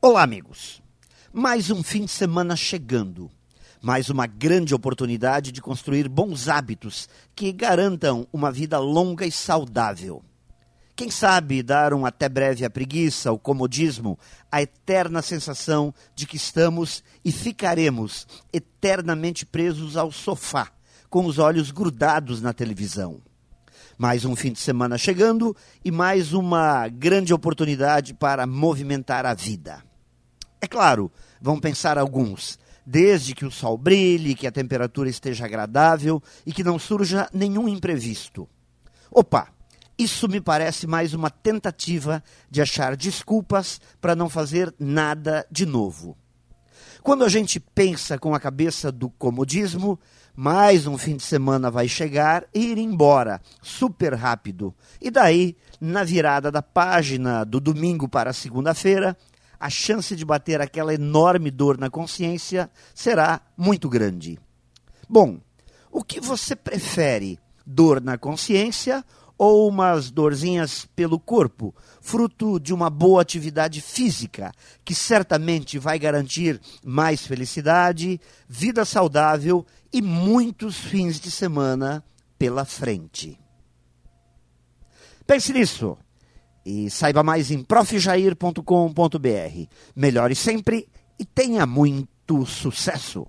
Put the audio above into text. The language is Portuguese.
Olá, amigos. Mais um fim de semana chegando. Mais uma grande oportunidade de construir bons hábitos que garantam uma vida longa e saudável. Quem sabe dar um até breve à preguiça, ao comodismo, a eterna sensação de que estamos e ficaremos eternamente presos ao sofá, com os olhos grudados na televisão. Mais um fim de semana chegando e mais uma grande oportunidade para movimentar a vida. É claro, vão pensar alguns, desde que o sol brilhe, que a temperatura esteja agradável e que não surja nenhum imprevisto. Opa, isso me parece mais uma tentativa de achar desculpas para não fazer nada de novo. Quando a gente pensa com a cabeça do comodismo, mais um fim de semana vai chegar e ir embora, super rápido. E daí, na virada da página do domingo para segunda-feira, a chance de bater aquela enorme dor na consciência será muito grande. Bom, o que você prefere? Dor na consciência ou umas dorzinhas pelo corpo, fruto de uma boa atividade física, que certamente vai garantir mais felicidade, vida saudável e muitos fins de semana pela frente. Pense nisso e saiba mais em profjair.com.br. Melhore sempre e tenha muito sucesso!